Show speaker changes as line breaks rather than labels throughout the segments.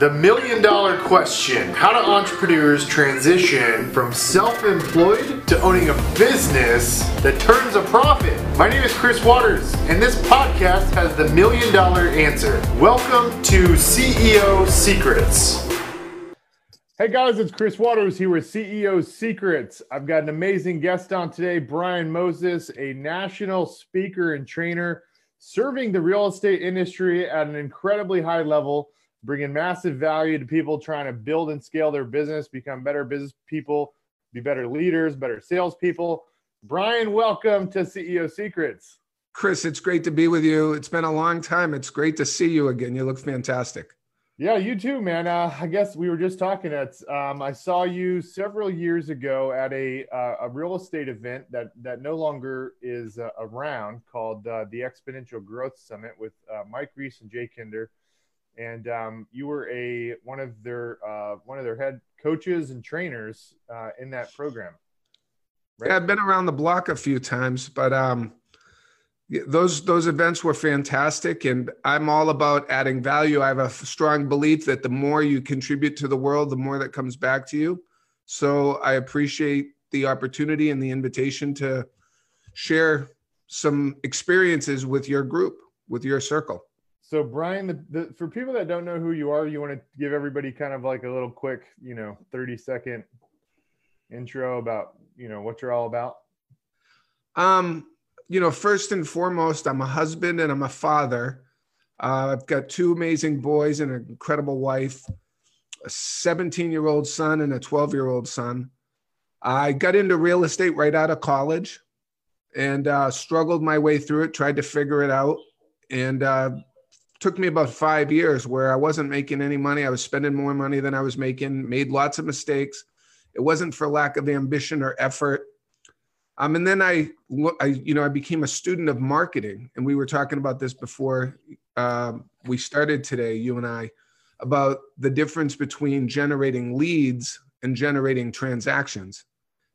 The million dollar question How do entrepreneurs transition from self employed to owning a business that turns a profit? My name is Chris Waters, and this podcast has the million dollar answer. Welcome to CEO Secrets. Hey guys, it's Chris Waters here with CEO Secrets. I've got an amazing guest on today, Brian Moses, a national speaker and trainer serving the real estate industry at an incredibly high level bringing massive value to people trying to build and scale their business, become better business people, be better leaders, better salespeople. Brian, welcome to CEO Secrets.
Chris, it's great to be with you. It's been a long time. It's great to see you again. You look fantastic.
Yeah, you too, man. Uh, I guess we were just talking at. Um, I saw you several years ago at a uh, a real estate event that that no longer is uh, around, called uh, the Exponential Growth Summit with uh, Mike Reese and Jay Kinder and um, you were a one of their uh, one of their head coaches and trainers uh, in that program.
Right? Yeah, I've been around the block a few times, but um, those those events were fantastic, and I'm all about adding value. I have a strong belief that the more you contribute to the world, the more that comes back to you. So I appreciate the opportunity and the invitation to share some experiences with your group, with your circle.
So Brian, the, the, for people that don't know who you are, you want to give everybody kind of like a little quick, you know, 30 second intro about, you know, what you're all about?
Um, you know, first and foremost, I'm a husband and I'm a father. Uh, I've got two amazing boys and an incredible wife, a 17 year old son and a 12 year old son. I got into real estate right out of college and uh, struggled my way through it, tried to figure it out. And uh, took me about five years where I wasn't making any money. I was spending more money than I was making, made lots of mistakes. It wasn't for lack of ambition or effort. Um, and then I, I, you know, I became a student of marketing, and we were talking about this before um, we started today, you and I, about the difference between generating leads and generating transactions.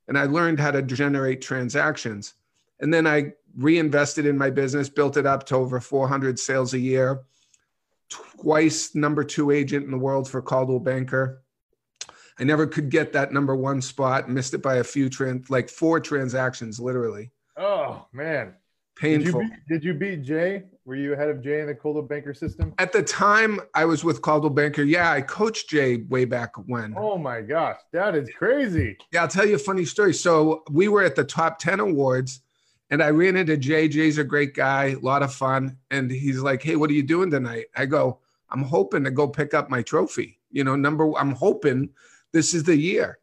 And I learned how to generate transactions, and then I reinvested in my business, built it up to over 400 sales a year twice number two agent in the world for Coldwell Banker. I never could get that number one spot. Missed it by a few trans, like four transactions, literally.
Oh man,
painful.
Did you, beat, did you beat Jay? Were you ahead of Jay in the Coldwell Banker system?
At the time, I was with Coldwell Banker. Yeah, I coached Jay way back when.
Oh my gosh, that is crazy.
Yeah, I'll tell you a funny story. So we were at the top ten awards and I ran into Jay. Jay's a great guy, a lot of fun. And he's like, Hey, what are you doing tonight? I go, I'm hoping to go pick up my trophy. You know, number, I'm hoping this is the year.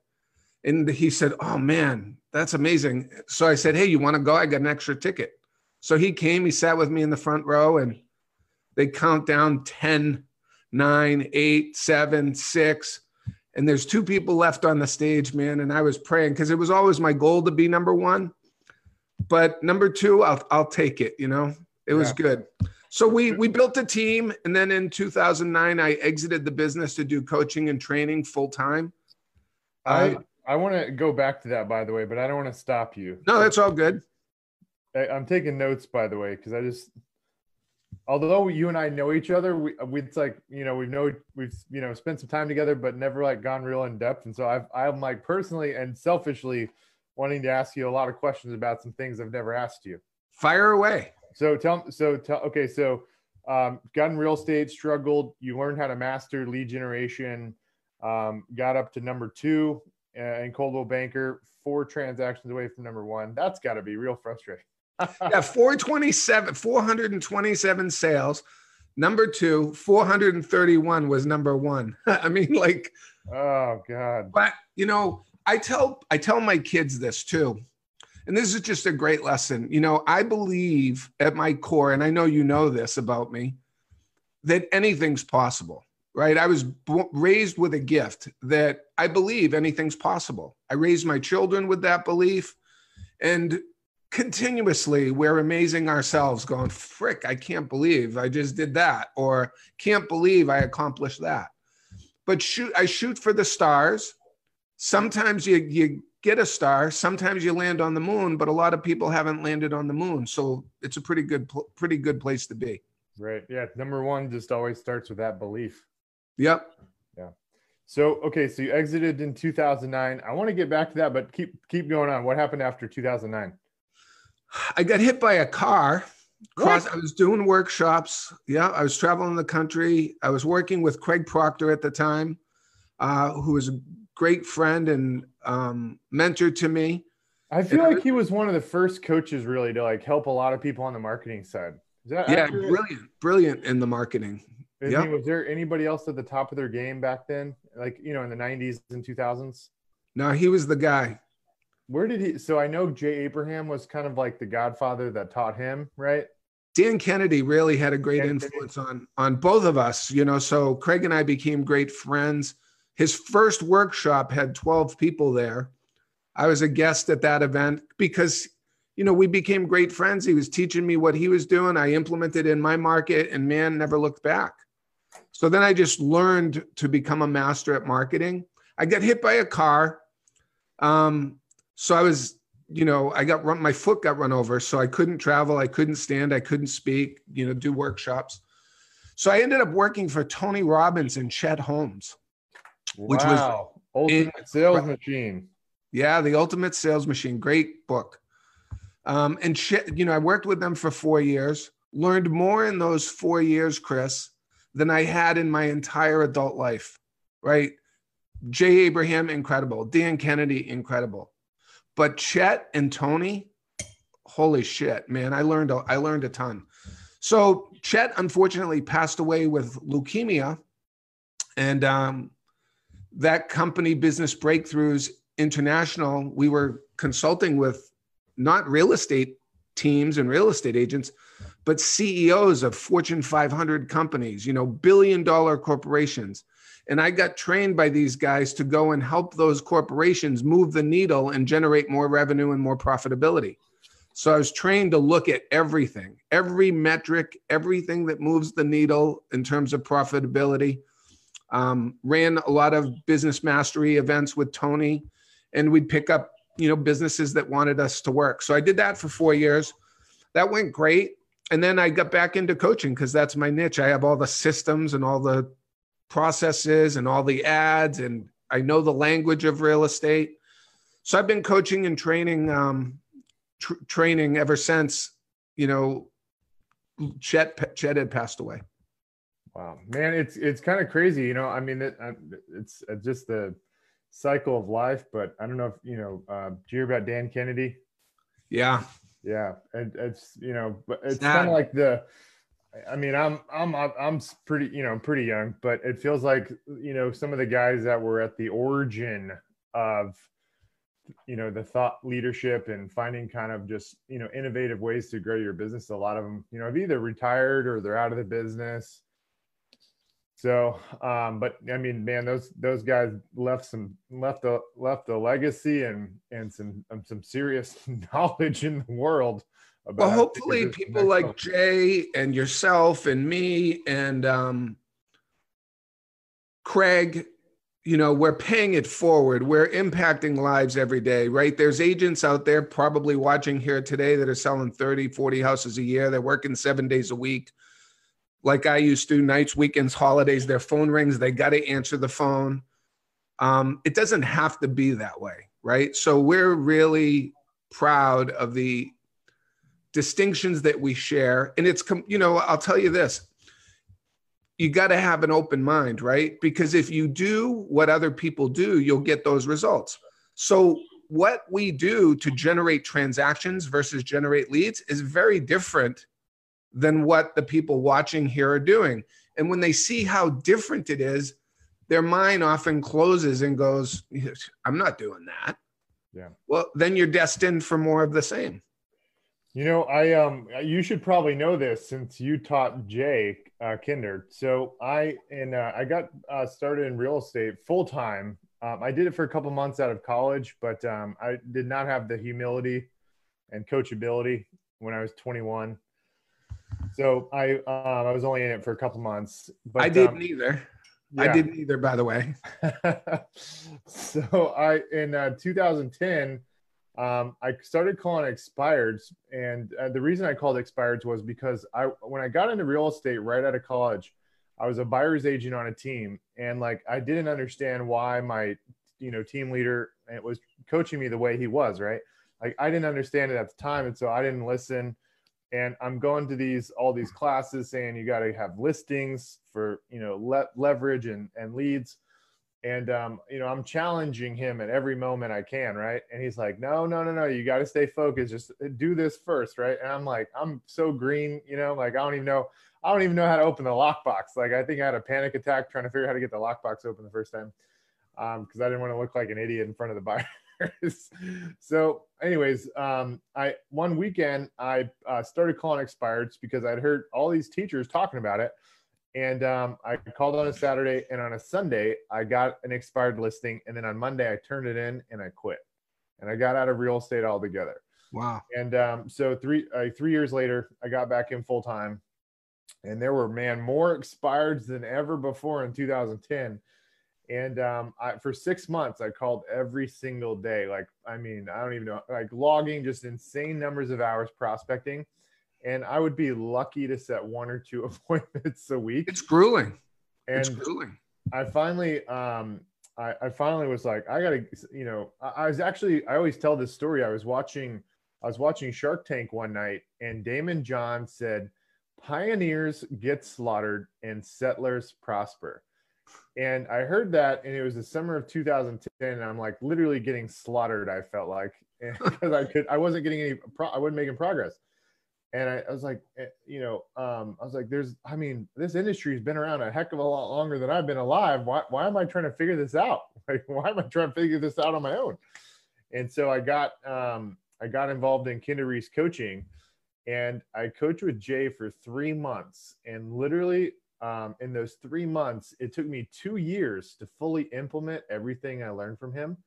And he said, Oh man, that's amazing. So I said, Hey, you want to go? I got an extra ticket. So he came, he sat with me in the front row, and they count down 10, 9, 8, 7, 6. And there's two people left on the stage, man. And I was praying because it was always my goal to be number one but number two, I'll I'll take it. You know, it was yeah. good. So we we built a team, and then in 2009, I exited the business to do coaching and training full time.
I I want to go back to that, by the way, but I don't want to stop you.
No, that's all good.
I, I'm taking notes, by the way, because I just although you and I know each other, we, we it's like you know we've know we've you know spent some time together, but never like gone real in depth. And so I've I'm like personally and selfishly wanting to ask you a lot of questions about some things I've never asked you.
Fire away.
So tell so tell okay so um, got in real estate, struggled. You learned how to master lead generation. Um, got up to number two uh, in Coldwell Banker, four transactions away from number one. That's got to be real frustrating.
yeah, 427, 427 sales. Number two, 431 was number one. I mean, like,
oh God.
But you know, I tell I tell my kids this too. And this is just a great lesson. You know, I believe at my core and I know you know this about me that anything's possible, right? I was b- raised with a gift that I believe anything's possible. I raised my children with that belief and continuously we're amazing ourselves going frick i can't believe i just did that or can't believe i accomplished that but shoot i shoot for the stars sometimes you you get a star sometimes you land on the moon but a lot of people haven't landed on the moon so it's a pretty good pretty good place to be
right yeah number one just always starts with that belief
yep yeah
So okay, so you exited in 2009. I want to get back to that, but keep keep going on. What happened after 2009?
I got hit by a car. Cross, I was doing workshops. Yeah, I was traveling the country. I was working with Craig Proctor at the time, uh, who was a great friend and um, mentor to me.
I feel and like he was one of the first coaches really to like help a lot of people on the marketing side.
yeah, accurate? brilliant, brilliant in the marketing.
Yeah. Was there anybody else at the top of their game back then? Like, you know, in the 90s and 2000s?
No, he was the guy.
Where did he? So I know Jay Abraham was kind of like the godfather that taught him, right?
Dan Kennedy really had a great influence on on both of us, you know. So Craig and I became great friends. His first workshop had 12 people there. I was a guest at that event because you know, we became great friends. He was teaching me what he was doing. I implemented in my market and man never looked back. So then I just learned to become a master at marketing. I got hit by a car. Um, so I was, you know, I got run, my foot got run over. So I couldn't travel. I couldn't stand. I couldn't speak, you know, do workshops. So I ended up working for Tony Robbins and Chet Holmes,
which wow. was ultimate in, sales machine.
Yeah, the ultimate sales machine. Great book. Um, and Chet, you know, I worked with them for four years, learned more in those four years, Chris, than I had in my entire adult life, right? Jay Abraham, incredible. Dan Kennedy, incredible. But Chet and Tony, holy shit, man, I learned a, I learned a ton. So Chet unfortunately passed away with leukemia, and um, that company, Business Breakthroughs International, we were consulting with not real estate teams and real estate agents, but CEOs of Fortune 500 companies, you know, billion dollar corporations. And I got trained by these guys to go and help those corporations move the needle and generate more revenue and more profitability. So I was trained to look at everything, every metric, everything that moves the needle in terms of profitability. Um, ran a lot of business mastery events with Tony, and we'd pick up, you know, businesses that wanted us to work. So I did that for four years. That went great and then I got back into coaching because that's my niche. I have all the systems and all the processes and all the ads, and I know the language of real estate. So I've been coaching and training, um, tr- training ever since. You know, Chet Chet had passed away.
Wow, man, it's it's kind of crazy. You know, I mean, it, it's just the cycle of life. But I don't know if you know. Uh, do you hear about Dan Kennedy?
Yeah,
yeah, and it's you know, but it's kind of like the. I mean, I'm I'm I'm pretty you know pretty young, but it feels like you know some of the guys that were at the origin of you know the thought leadership and finding kind of just you know innovative ways to grow your business. A lot of them you know have either retired or they're out of the business so, um, but I mean, man, those those guys left some left a left a legacy and and some um, some serious knowledge in the world.
well, hopefully, people like level. Jay and yourself and me and um, Craig, you know, we're paying it forward. We're impacting lives every day, right? There's agents out there probably watching here today that are selling 30, 40 houses a year. They're working seven days a week like I used to, nights, weekends, holidays, their phone rings, they got to answer the phone. Um, it doesn't have to be that way, right? So we're really proud of the distinctions that we share. And it's, you know, I'll tell you this you got to have an open mind, right? Because if you do what other people do, you'll get those results. So, what we do to generate transactions versus generate leads is very different than what the people watching here are doing. And when they see how different it is, their mind often closes and goes, I'm not doing that.
Yeah.
Well, then you're destined for more of the same.
You know, I um you should probably know this since you taught Jay uh, Kinder. So I and uh, I got uh, started in real estate full time. Um, I did it for a couple months out of college, but um, I did not have the humility and coachability when I was 21 so I um, I was only in it for a couple months.
But I didn't um, either. Yeah. I didn't either, by the way.
so I in uh, 2010, um, I started calling expireds, and uh, the reason I called expireds was because I when I got into real estate right out of college, I was a buyer's agent on a team, and like I didn't understand why my you know team leader it was coaching me the way he was, right? Like I didn't understand it at the time, and so I didn't listen. And I'm going to these all these classes saying you got to have listings for you know le- leverage and and leads. And um, you know i'm challenging him at every moment i can right? And he's like no no no no you got to stay focused. Just uh, do this first right? And i'm like i'm so green you know like i don't even know i don't even know how to open the lockbox. Like i think i had a panic attack trying to figure out how to get the lockbox open the first time because um, i didn't want to look like an idiot in front of the so anyways um, i one weekend i uh, started calling expireds because i'd heard all these teachers talking about it and um, I called on a Saturday, and on a Sunday, I got an expired listing. And then on Monday, I turned it in and I quit. And I got out of real estate altogether.
Wow.
And um, so three uh, three years later, I got back in full time, and there were man more expireds than ever before in 2010. And um, I, for six months, I called every single day. Like, I mean, I don't even know, like logging just insane numbers of hours prospecting and I would be lucky to set one or two appointments a week.
It's grueling.
And
it's grueling.
I finally, um, I, I finally was like, I gotta, you know, I, I was actually, I always tell this story. I was watching, I was watching Shark Tank one night, and Daymond John said, "Pioneers get slaughtered and settlers prosper." And I heard that, and it was the summer of 2010, and I'm like literally getting slaughtered. I felt like because I could, I wasn't getting any, pro, I wasn't making progress and I, I, was like, eh, you know, um, I was like, there's, I mean, this industry has been around a heck of a lot longer than I've been alive. Why, why am I trying to figure this out? Like, why am I trying to figure this out on my own? And so I got, um, I got involved in Kinder Reese coaching, and I coached with Jay for three months. And literally, um, in those three months, it took me two years to fully implement everything I learned from him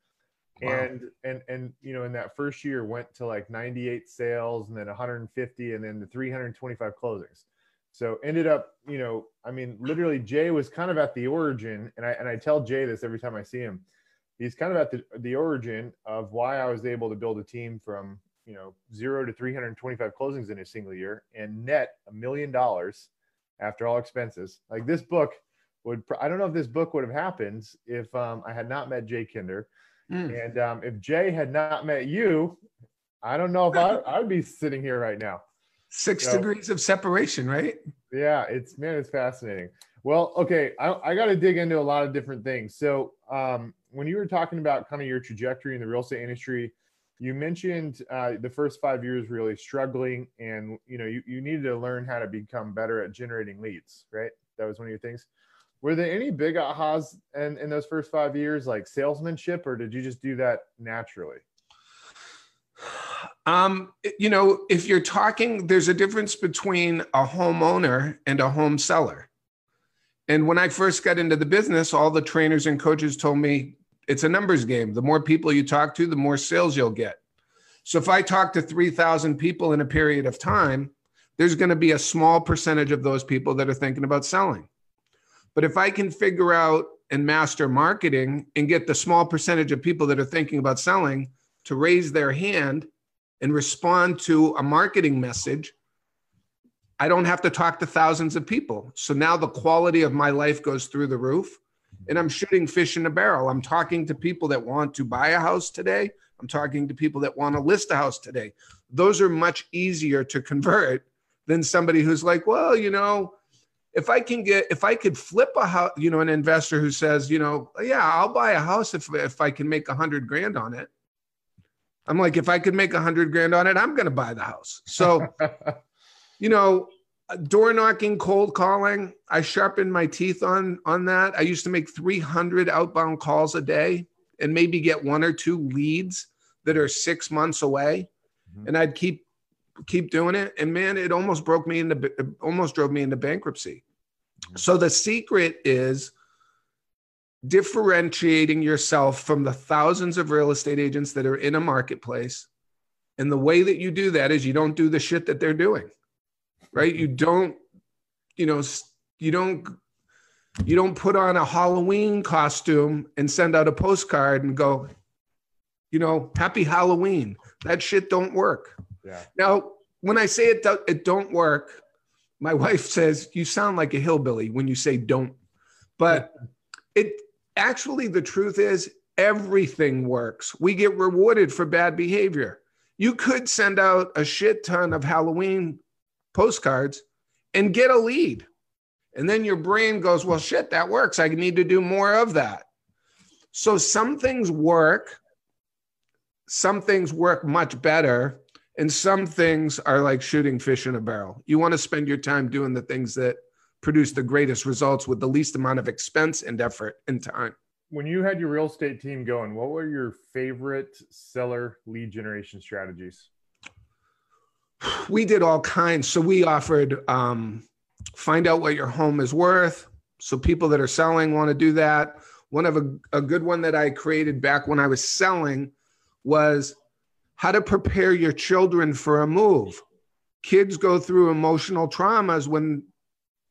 Wow. And and and you know, in that first year went to like 98 sales and then 150 and then the 325 closings. So ended up, you know, I mean, literally Jay was kind of at the origin, and I and I tell Jay this every time I see him. He's kind of at the, the origin of why I was able to build a team from you know zero to 325 closings in a single year and net a million dollars after all expenses. Like this book would, I don't know if this book would have happened if um, I had not met Jay Kinder Mm. And um, if Jay had not met you, I don't know if I, I would be sitting here right now.
Six so, degrees of separation, right?
Yeah, it's man, it's fascinating. Well, okay, I, I got to dig into a lot of different things. So, um, when you were talking about kind of your trajectory in the real estate industry, you mentioned uh, the first five years really struggling, and you know you, you needed to learn how to become better at generating leads, right? That was one of your things were there any big ahas in, in those first five years, like salesmanship, or did you just do that naturally?
Um, you know, if you're talking, there's a difference between a homeowner and a home seller. And when I first got into the business, all the trainers and coaches told me it's a numbers game. The more people you talk to, the more sales you'll get. So if I talk to 3,000 people in a period of time, there's going to be a small percentage of those people that are thinking about selling. But if I can figure out and master marketing and get the small percentage of people that are thinking about selling to raise their hand and respond to a marketing message, I don't have to talk to thousands of people. So now the quality of my life goes through the roof and I'm shooting fish in a barrel. I'm talking to people that want to buy a house today. I'm talking to people that want to list a house today. Those are much easier to convert than somebody who's like, well, you know, if I can get if I could flip a house, you know, an investor who says, you know, yeah, I'll buy a house if if I can make a hundred grand on it. I'm like, if I could make a hundred grand on it, I'm going to buy the house. So, you know, door knocking, cold calling, I sharpened my teeth on on that. I used to make 300 outbound calls a day and maybe get one or two leads that are six months away, mm-hmm. and I'd keep keep doing it. And man, it almost broke me into, almost drove me into bankruptcy. Mm-hmm. So the secret is differentiating yourself from the thousands of real estate agents that are in a marketplace. And the way that you do that is you don't do the shit that they're doing, right? Mm-hmm. You don't, you know, you don't, you don't put on a Halloween costume and send out a postcard and go, you know, happy Halloween. That shit don't work.
Yeah.
Now, when I say it, do, it don't work, my wife says you sound like a hillbilly when you say don't. But it actually the truth is everything works. We get rewarded for bad behavior. You could send out a shit ton of Halloween postcards and get a lead. And then your brain goes, well, shit, that works. I need to do more of that. So some things work, some things work much better, and some things are like shooting fish in a barrel. You want to spend your time doing the things that produce the greatest results with the least amount of expense and effort and time.
When you had your real estate team going, what were your favorite seller lead generation strategies?
We did all kinds. So we offered um, find out what your home is worth. So people that are selling want to do that. One of a, a good one that I created back when I was selling was how to prepare your children for a move. Kids go through emotional traumas when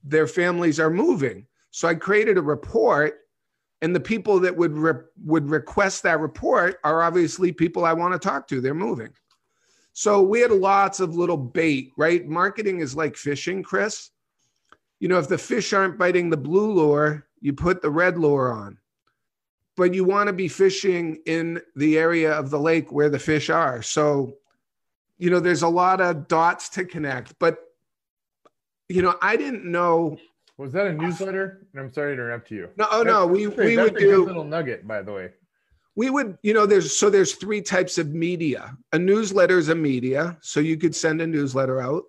their families are moving. So I created a report, and the people that would re- would request that report are obviously people I want to talk to. They're moving. So we had lots of little bait, right? Marketing is like fishing, Chris you know, if the fish aren't biting the blue lure, you put the red lure on. But you want to be fishing in the area of the lake where the fish are. So, you know, there's a lot of dots to connect. But, you know, I didn't know.
Was that a newsletter? And I'm sorry to interrupt you.
No, oh no, we we
That's
would do a
little nugget, by the way.
We would you know there's so there's three types of media a newsletter is a media so you could send a newsletter out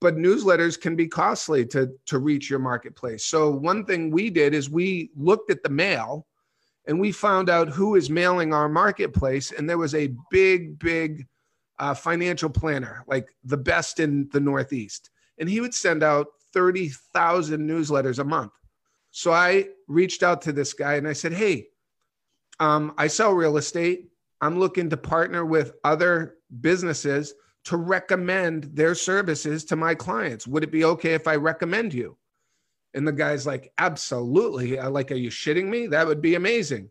but newsletters can be costly to to reach your marketplace. So one thing we did is we looked at the mail and we found out who is mailing our marketplace and there was a big big uh, financial planner like the best in the northeast and he would send out 30,000 newsletters a month. So I reached out to this guy and I said, "Hey, um, I sell real estate. I'm looking to partner with other businesses to recommend their services to my clients. Would it be okay if I recommend you? And the guy's like, absolutely. I like, are you shitting me? That would be amazing.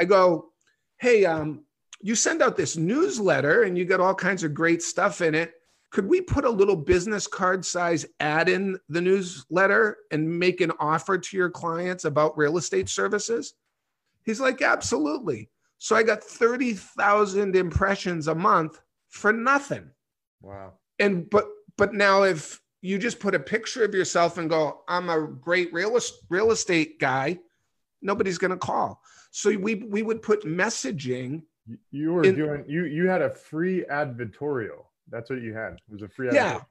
I go, hey, um, you send out this newsletter and you got all kinds of great stuff in it. Could we put a little business card size ad in the newsletter and make an offer to your clients about real estate services? He's like, absolutely. So I got 30,000 impressions a month for nothing.
Wow.
And but but now if you just put a picture of yourself and go, I'm a great real, real estate guy, nobody's going to call. So we we would put messaging.
You were
in-
doing you you had a free advertorial. That's what you had. It was a free
Yeah.
advertorial.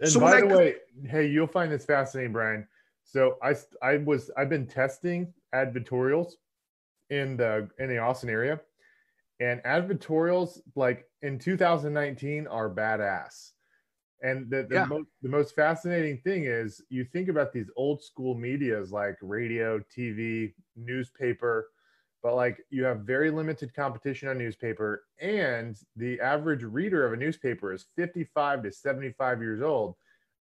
And
So
by
when
the
I-
way, hey, you'll find this fascinating, Brian. So I I was I've been testing advertorials in the in the Austin area, and advertorials like in 2019 are badass. And the the,
Yeah.
most, the most fascinating thing is you think about these old school medias like radio, TV, newspaper, but like you have very limited competition on newspaper, and the average reader of a newspaper is 55 to 75 years old.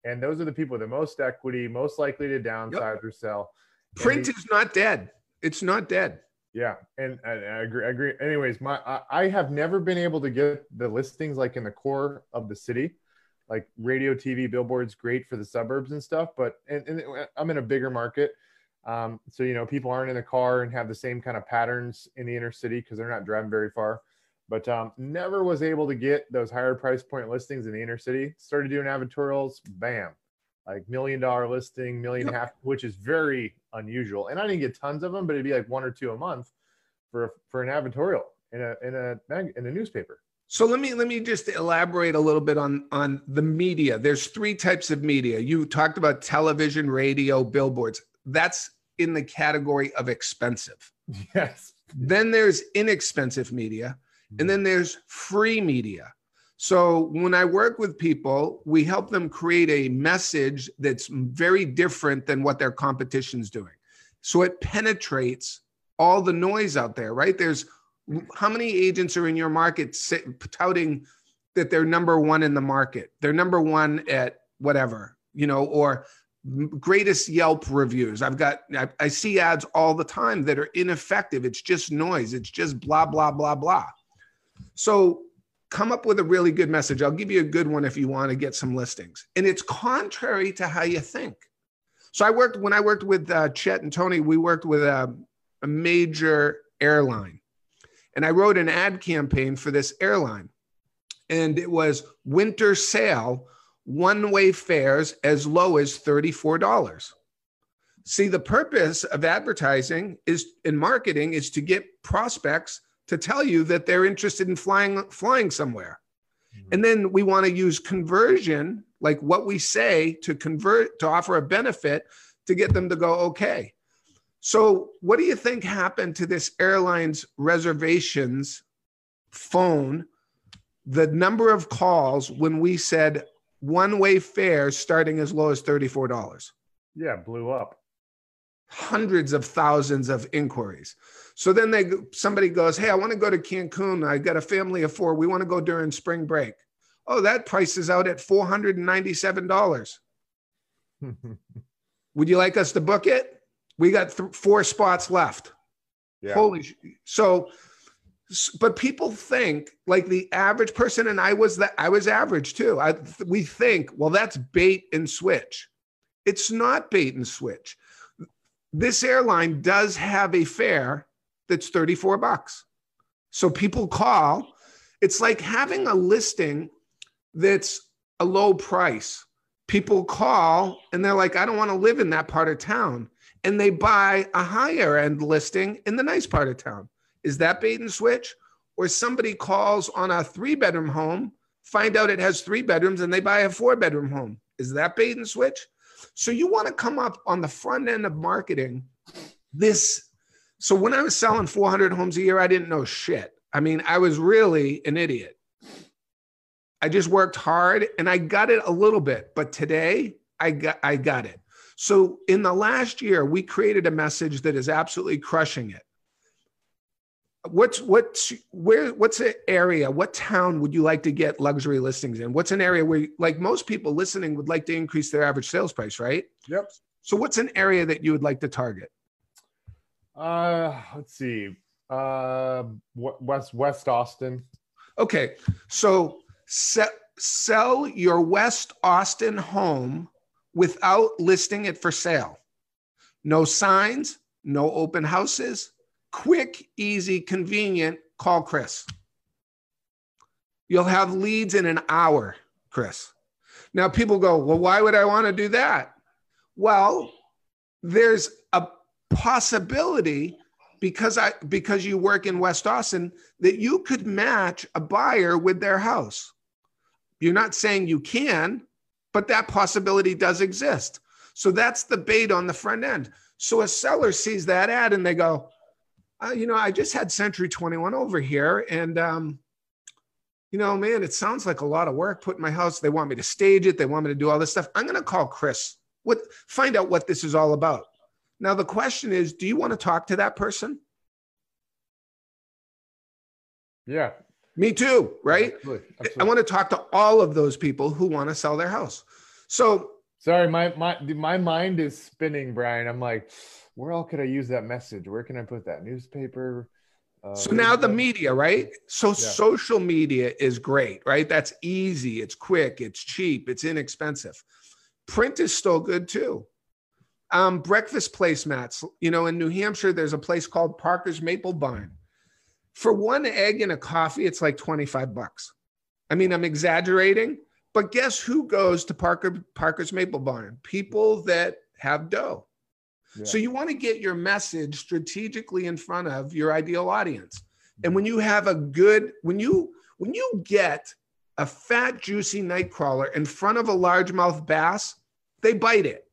And those are the people with the most equity, most likely to downsize or sell.
Print is not dead. It's not dead.
Yeah, and I, I agree. I agree. Anyways, my I, I have never been able to get the listings like in the core of the city, like radio, TV, billboards, great for the suburbs and stuff. But and, and I'm in a bigger market, um, so you know people aren't in the car and have the same kind of patterns in the inner city because they're not driving very far. But um, never was able to get those higher price point listings in the inner city. Started doing advertorials, bam, like million dollar listing, million
Yep.
half, which is very unusual. And I didn't get tons of them, but it'd be like one or two a month for for an advertorial in a in a mag, in a newspaper.
So let me let me just elaborate a little bit on on the media. There's three types of media. You talked about television, radio, billboards. That's in the category of expensive.
Yes.
Then there's inexpensive media, and mm-hmm. then there's free media. So when I work with people, we help them create a message that's very different than what their competition's doing. So it penetrates all the noise out there, right? There's how many agents are in your market touting that they're number one in the market? They're number one at whatever, you know, or greatest Yelp reviews. I've got, I, I see ads all the time that are ineffective. It's just noise. It's just blah, blah, blah, blah. So come up with a really good message. I'll give you a good one if you want to get some listings. And it's contrary to how you think. So I worked when I worked with uh, Chet and Tony. We worked with a, a major airline, and I wrote an ad campaign for this airline, and it was winter sale, one way fares as low as thirty four dollars. See, the purpose of advertising is in marketing is to get prospects to tell you that they're interested in flying flying somewhere. Mm-hmm. And then we want to use conversion, like what we say to convert to offer a benefit to get them to go, okay. So, what do you think happened to this airline's reservations phone? The number of calls when we said one way fares starting as low as $34.
Yeah, blew up.
Hundreds of thousands of inquiries. So then they somebody goes, "Hey, I want to go to Cancun. I got a family of four. We want to go during spring break." Oh, that price is out at four hundred and ninety-seven dollars. Would you like us to book it? We got th- four spots left.
Yeah.
Holy, sh- so, but people think like the average person, and I was that I was average too. I we think, well, that's bait and switch. It's not bait and switch. This airline does have a fare that's 34 bucks. So people call. It's like having a listing that's a low price. People call and they're like, I don't want to live in that part of town. And they buy a higher end listing in the nice part of town. Is that bait and switch? Or somebody calls on a three bedroom home, find out it has three bedrooms, and they buy a four bedroom home. Is that bait and switch? So you want to come up on the front end of marketing this. So when I was selling 400 homes a year, I didn't know shit. I mean, I was really an idiot. I just worked hard and I got it a little bit, but today I got I got it. So in the last year, we created a message that is absolutely crushing it. What's what's where what's an area? What town would you like to get luxury listings in? What's an area where like most people listening would like to increase their average sales price, right?
Yep.
So what's an area that you would like to target?
Uh, let's see. Uh, West West Austin.
Okay, so se- sell your West Austin home without listing it for sale. No signs, no open houses. Quick, easy, convenient. Call Chris. You'll have leads in an hour, Chris. Now, people go, Well, why would I want to do that? Well, there's a possibility because I because you work in West Austin that you could match a buyer with their house. You're not saying you can, but that possibility does exist. So that's the bait on the front end. So a seller sees that ad and they go, uh, you know, I just had Century 21 over here, and um, you know, man, it sounds like a lot of work putting my house. They want me to stage it. They want me to do all this stuff. I'm going to call Chris. What find out what this is all about. Now the question is, do you want to talk to that person?
Yeah.
Me too, right?
Absolutely.
I want to talk to all of those people who want to sell their house. So
Sorry, my my my mind is spinning, Brian. I'm like, where else could I use that message? Where can I put that newspaper? Uh,
so now the media, right? So social media is great, right? That's easy, it's quick, it's cheap, it's inexpensive. Print is still good too. Um, breakfast placemats, you know, in New Hampshire, there's a place called Parker's Maple Barn. For one egg and a coffee, it's like 25 bucks. I mean, I'm exaggerating, but guess who goes to Parker Parker's Maple Barn? People that have dough.
Yeah.
So you want to get your message strategically in front of your ideal audience. And when you have a good, when you when you get a fat, juicy nightcrawler in front of a largemouth bass, they bite it.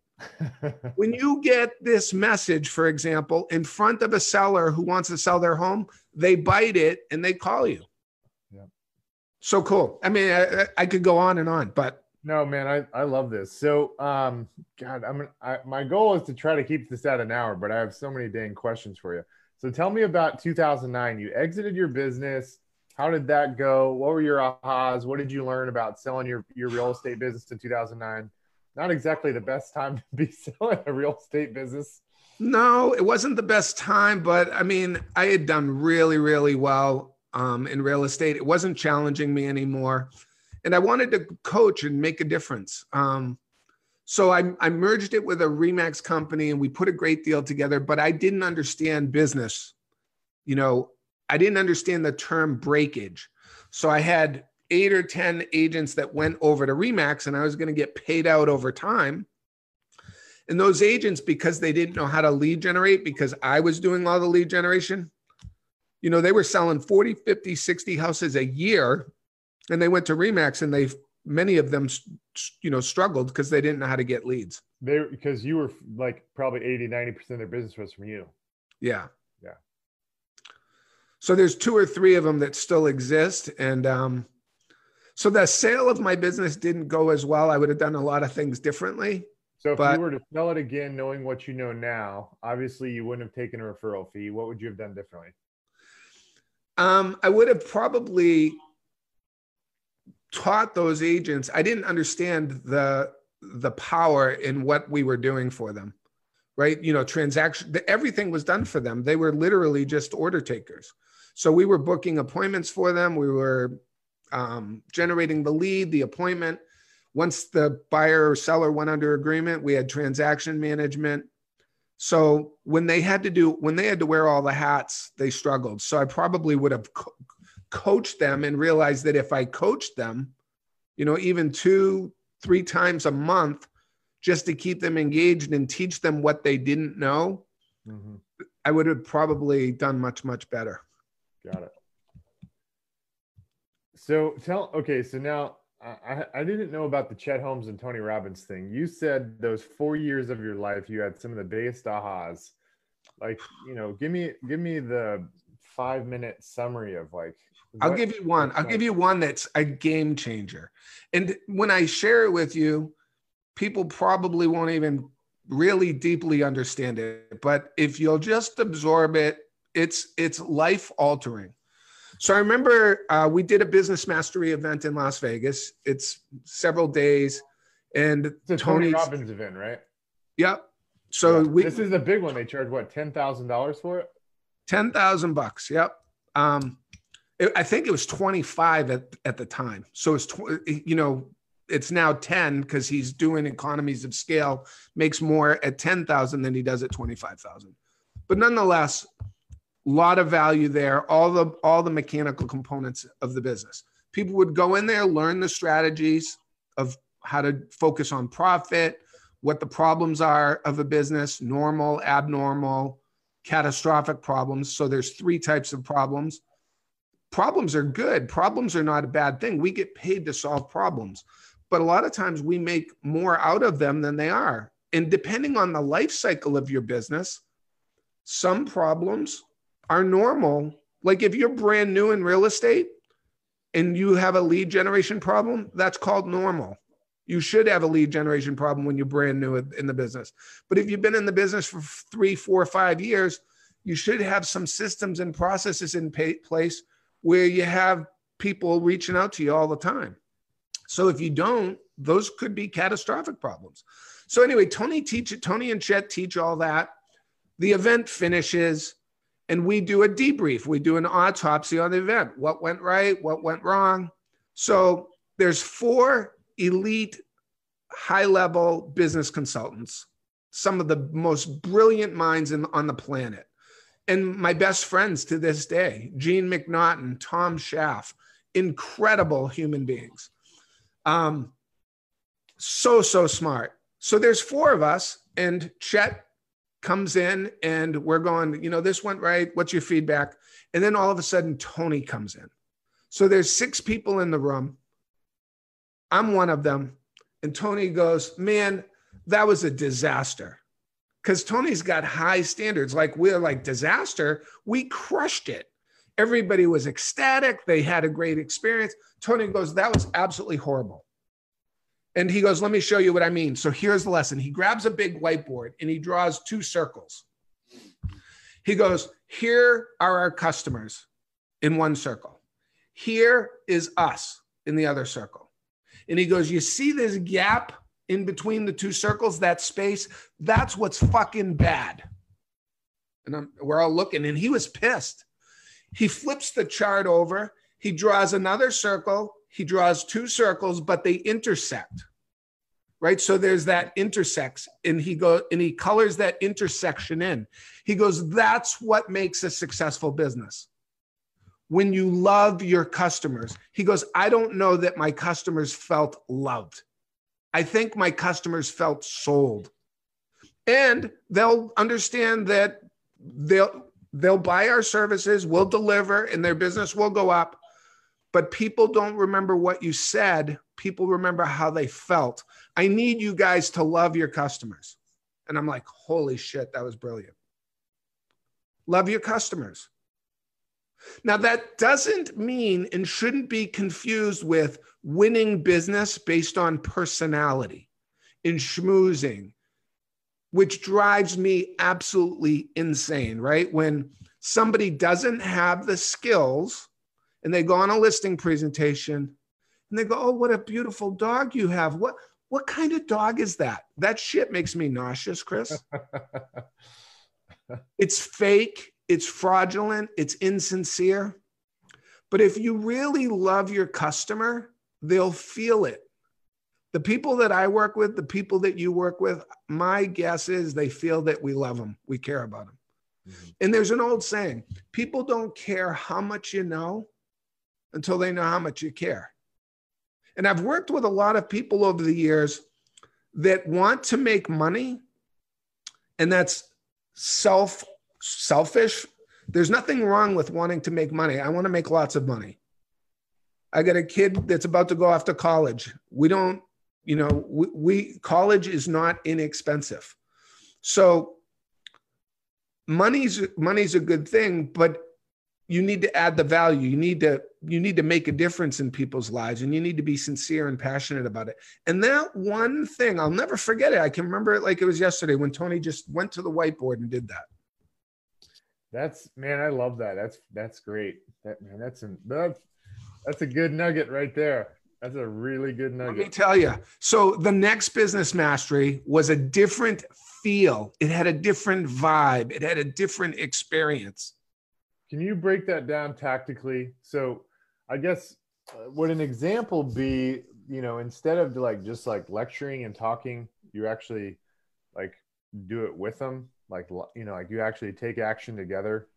When you get this message, for example, in front of a seller who wants to sell their home, they bite it and they call you.
Yeah.
So cool. I mean, I, I could go on and on, but
No, man, I, I love this. So, um, God, I'm gonna, I, my goal is to try to keep this at an hour, but I have so many dang questions for you. So, tell me about 2009. You exited your business. How did that go? What were your ahas? What did you learn about selling your your real estate business in 2009? Not exactly the best time to be selling a real estate business.
No, it wasn't the best time, but I mean, I had done really, really well. um, in real estate. It wasn't challenging me anymore. And I wanted to coach and make a difference. Um, so I, I merged it with a Remax company and we put a great deal together, but I didn't understand business. You know, I didn't understand the term breakage. So I had eight or 10 agents that went over to Remax and I was going to get paid out over time. And those agents, because they didn't know how to lead generate, because I was doing all the lead generation, you know, they were selling 40, 50, 60 houses a year. And they went to Remax and they, many of them, you know, struggled because they didn't know how to get leads.
They, because you were like probably 80, 90% of their business was from you.
Yeah.
Yeah.
So there's two or three of them that still exist. And, um, so the sale of my business didn't go as well. I would have done a lot of things differently.
So if
But-
you were to sell it again, knowing what you know now, obviously you wouldn't have taken a referral fee. What would you have done differently?
Um, I would have probably taught those agents. I didn't understand the the power in what we were doing for them, right? You know, transaction. the- Everything was done for them. They were literally just order takers. So we were booking appointments for them. We were um, generating the lead, the appointment. Once the buyer or seller went under agreement, we had transaction management. So when they had to do when they had to wear all the hats, they struggled. So I probably would have co- coached them and realized that if I coached them, you know, even two, three times a month, just to keep them engaged and teach them what they didn't know, I would have probably done much, much better.
Got it. So tell okay, so now I, I didn't know about the Chet Holmes and Tony Robbins thing. You said those four years of your life you had some of the biggest ahas. Like, you know, give me give me the five minute summary of like
I'll give you one. I'll give you one that's a game changer. And when I share it with you, people probably won't even really deeply understand it. But if you'll just absorb it, it's it's life altering. So I remember uh, we did a business mastery event in Las Vegas. It's several days, and
It's a Tony Robbins event, right?
Yep. So
Yeah.
we
this is the big one. They charge what ten thousand dollars for it?
Ten thousand bucks. Yep. Um, it- I think it was twenty five at at the time. So it's tw- you know it's now ten because he's doing economies of scale, makes more at ten thousand than he does at twenty five thousand. But nonetheless, a lot of value there. All the all the mechanical components of the business. People would go in there, learn the strategies of how to focus on profit, what the problems are of a business, normal, abnormal, catastrophic problems. So there's three types of problems. Problems are good. Problems are not a bad thing. We get paid to solve problems. But a lot of times we make more out of them than they are. And depending on the life cycle of your business, some problems are normal. Like if you're brand new in real estate and you have a lead generation problem, that's called normal. You should have a lead generation problem when you're brand new in the business. But if you've been in the business for three, four, five years, you should have some systems and processes in place where you have people reaching out to you all the time. So if you don't, those could be catastrophic problems. So anyway, Tony teach. Tony and Chet teach all that. The event finishes, and we do a debrief. We do an autopsy on the event. What went right? What went wrong? So there's four elite, high-level business consultants, some of the most brilliant minds in, on the planet, and my best friends to this day: Gene McNaughton, Tom Schaff, incredible human beings. Um, so so smart. So there's four of us, and Chet comes in, and we're going. You know, this went right. What's your feedback? And then all of a sudden, Tony comes in. So there's six people in the room. I'm one of them, and Tony goes, "Man, that was a disaster." Because Tony's got high standards. Like we're like disaster. We crushed it. Everybody was ecstatic. They had a great experience. Tony goes, That was absolutely horrible. And he goes, Let me show you what I mean. So here's the lesson. He grabs a big whiteboard and he draws two circles. He goes, Here are our customers in one circle. Here is us in the other circle. And he goes, You see this gap in between the two circles, that space? That's what's fucking bad. And I'm, we're all looking, and he was pissed. He flips the chart over. He draws another circle. He draws two circles, but they intersect. Right. So there's that intersects, and he goes and he colors that intersection in. He goes, that's what makes a successful business. When you love your customers, he goes, I don't know that my customers felt loved. I think my customers felt sold. And they'll understand that they'll they'll buy our services, we'll deliver, and their business will go up. But people don't remember what you said, people remember how they felt. I need you guys to love your customers. And I'm like, holy shit, that was brilliant. Love your customers. Now, that doesn't mean and shouldn't be confused with winning business based on personality in schmoozing, which drives me absolutely insane, right? When somebody doesn't have the skills and they go on a listing presentation and they go, Oh, what a beautiful dog you have. What what kind of dog is that? That shit makes me nauseous, Chris. it's fake, it's fraudulent, it's insincere. But if you really love your customer, they'll feel it. The people that I work with, the people that you work with, my guess is they feel that we love them, we care about them. Mm-hmm. And there's an old saying people don't care how much you know until they know how much you care. And I've worked with a lot of people over the years that want to make money, and that's self selfish. There's nothing wrong with wanting to make money. I want to make lots of money. I got a kid that's about to go off to college. We don't, you know, we, we college is not inexpensive. So money's money's a good thing, but you need to add the value. You need to you need to make a difference in people's lives and you need to be sincere and passionate about it. And that one thing, I'll never forget it. I can remember it like it was yesterday when Tony just went to the whiteboard and did that.
That's man, I love that. That's that's great. That man, that's an that's that's a good nugget right there. That's a really good nugget.
Let me tell you. So the next business mastery was a different feel. It had a different vibe. It had a different experience.
Can you break that down tactically? So I guess uh, would an example be, you know, instead of like just like lecturing and talking, you actually like do it with them, like you know, like you actually take action together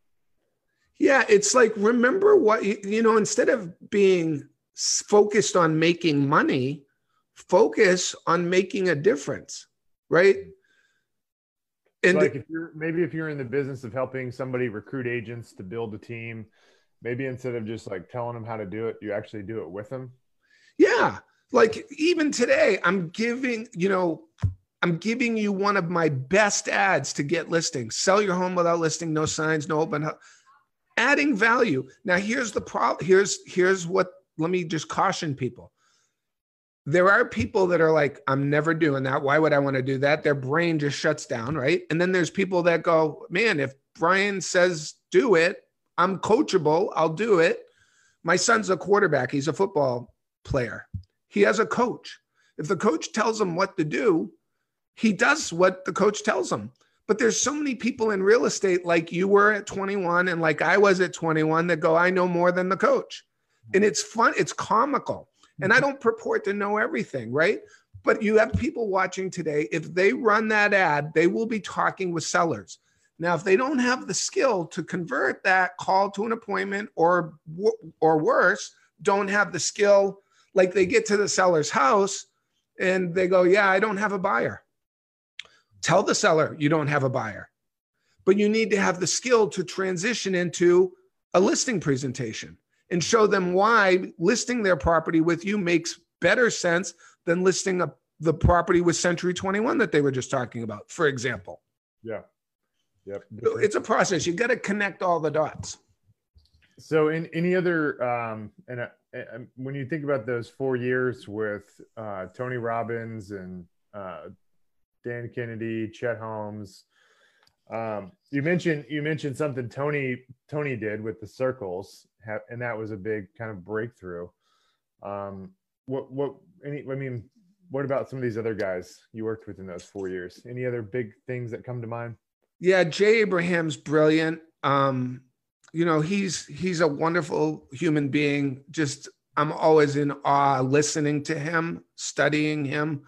yeah, it's like remember what you know, instead of being focused on making money, focus on making a difference, right?
And like if you're maybe if you're in the business of helping somebody recruit agents to build a team, maybe instead of just like telling them how to do it, you actually do it with them.
Yeah. Like even today, I'm giving, you know, I'm giving you one of my best ads to get listings. Sell your home without listing, no signs, no open adding value. Now here's the problem. Here's here's what let me just caution people. There are people that are like, I'm never doing that. Why would I want to do that? Their brain just shuts down, right? And then there's people that go, man, if Brian says do it, I'm coachable, I'll do it. My son's a quarterback, he's a football player. He has a coach. If the coach tells him what to do, he does what the coach tells him. But there's so many people in real estate, like you were at 21 and like I was at 21, that go, I know more than the coach. And it's fun, it's comical. And I mm-hmm. don't purport to know everything, right? But you have people watching today. If they run that ad, they will be talking with sellers. Now, if they don't have the skill to convert that call to an appointment or or worse, don't have the skill, like they get to the seller's house and they go, Yeah, I don't have a buyer. Tell the seller you don't have a buyer, but you need to have the skill to transition into a listing presentation and show them why listing their property with you makes better sense than listing a, the property with Century 21 that they were just talking about, for example.
Yeah. Yep.
It's a process. You got to connect all the dots.
So, in any other, um, and uh, when you think about those four years with uh, Tony Robbins and uh, Dan Kennedy, Chet Holmes. Um, you mentioned you mentioned something Tony Tony did with the circles, and that was a big kind of breakthrough. Um, what what any? I mean, what about some of these other guys you worked with in those four years? Any other big things that come to mind?
Yeah, Jay Abraham's brilliant. Um, you know, he's he's a wonderful human being. Just I'm always in awe listening to him, studying him.